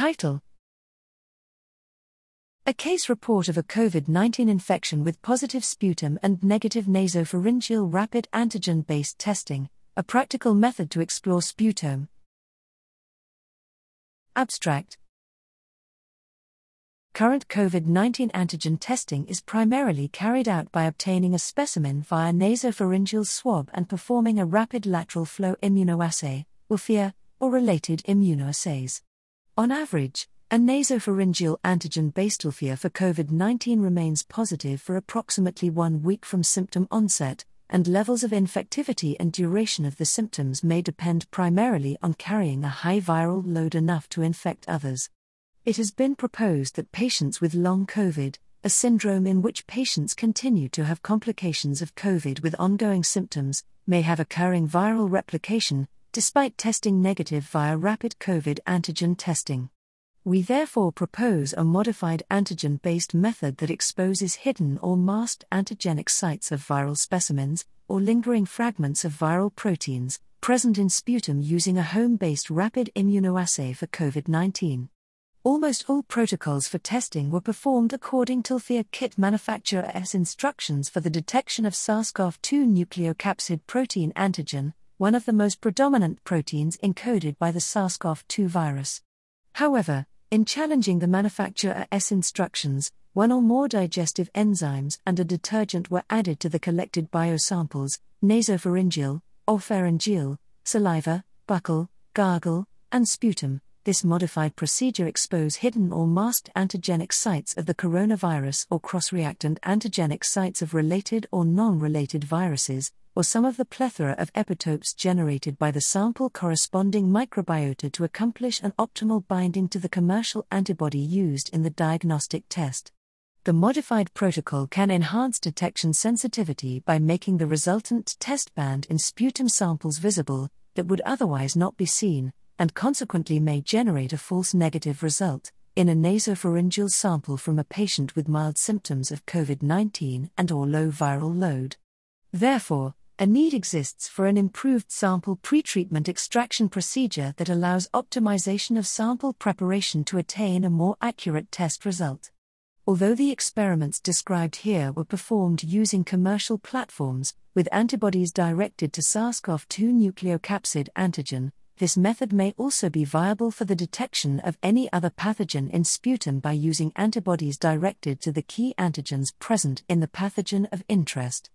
Title A case report of a COVID 19 infection with positive sputum and negative nasopharyngeal rapid antigen based testing, a practical method to explore sputome. Abstract Current COVID 19 antigen testing is primarily carried out by obtaining a specimen via nasopharyngeal swab and performing a rapid lateral flow immunoassay, or or related immunoassays. On average, a nasopharyngeal antigen based LFIA for COVID 19 remains positive for approximately one week from symptom onset, and levels of infectivity and duration of the symptoms may depend primarily on carrying a high viral load enough to infect others. It has been proposed that patients with long COVID, a syndrome in which patients continue to have complications of COVID with ongoing symptoms, may have occurring viral replication, despite testing negative via rapid COVID antigen testing. We therefore propose a modified antigen based method that exposes hidden or masked antigenic sites of viral specimens, or lingering fragments of viral proteins, present in sputum using a home based rapid immunoassay for COVID 19. Almost all protocols for testing were performed according to the kit manufacturer's instructions for the detection of SARS CoV 2 nucleocapsid protein antigen, one of the most predominant proteins encoded by the SARS CoV 2 virus. However, in challenging the manufacturer's instructions, one or more digestive enzymes and a detergent were added to the collected biosamples nasopharyngeal, oropharyngeal, saliva, buccal, gargle, and sputum this modified procedure expose hidden or masked antigenic sites of the coronavirus or cross-reactant antigenic sites of related or non-related viruses, or some of the plethora of epitopes generated by the sample corresponding microbiota to accomplish an optimal binding to the commercial antibody used in the diagnostic test. The modified protocol can enhance detection sensitivity by making the resultant test band in sputum samples visible that would otherwise not be seen, and consequently may generate a false negative result in a nasopharyngeal sample from a patient with mild symptoms of COVID-19 and or low viral load. Therefore, a need exists for an improved sample pretreatment extraction procedure that allows optimization of sample preparation to attain a more accurate test result. Although the experiments described here were performed using commercial platforms, with antibodies directed to SARS CoV 2 nucleocapsid antigen, this method may also be viable for the detection of any other pathogen in sputum by using antibodies directed to the key antigens present in the pathogen of interest.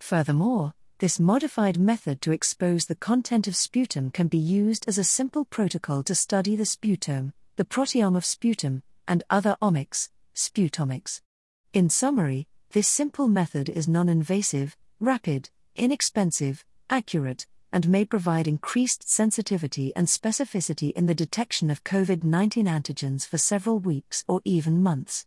Furthermore, this modified method to expose the content of sputum can be used as a simple protocol to study the sputome, the proteome of sputum, and other omics, sputomics. In summary, this simple method is non invasive, rapid, inexpensive, accurate, and may provide increased sensitivity and specificity in the detection of COVID 19 antigens for several weeks or even months.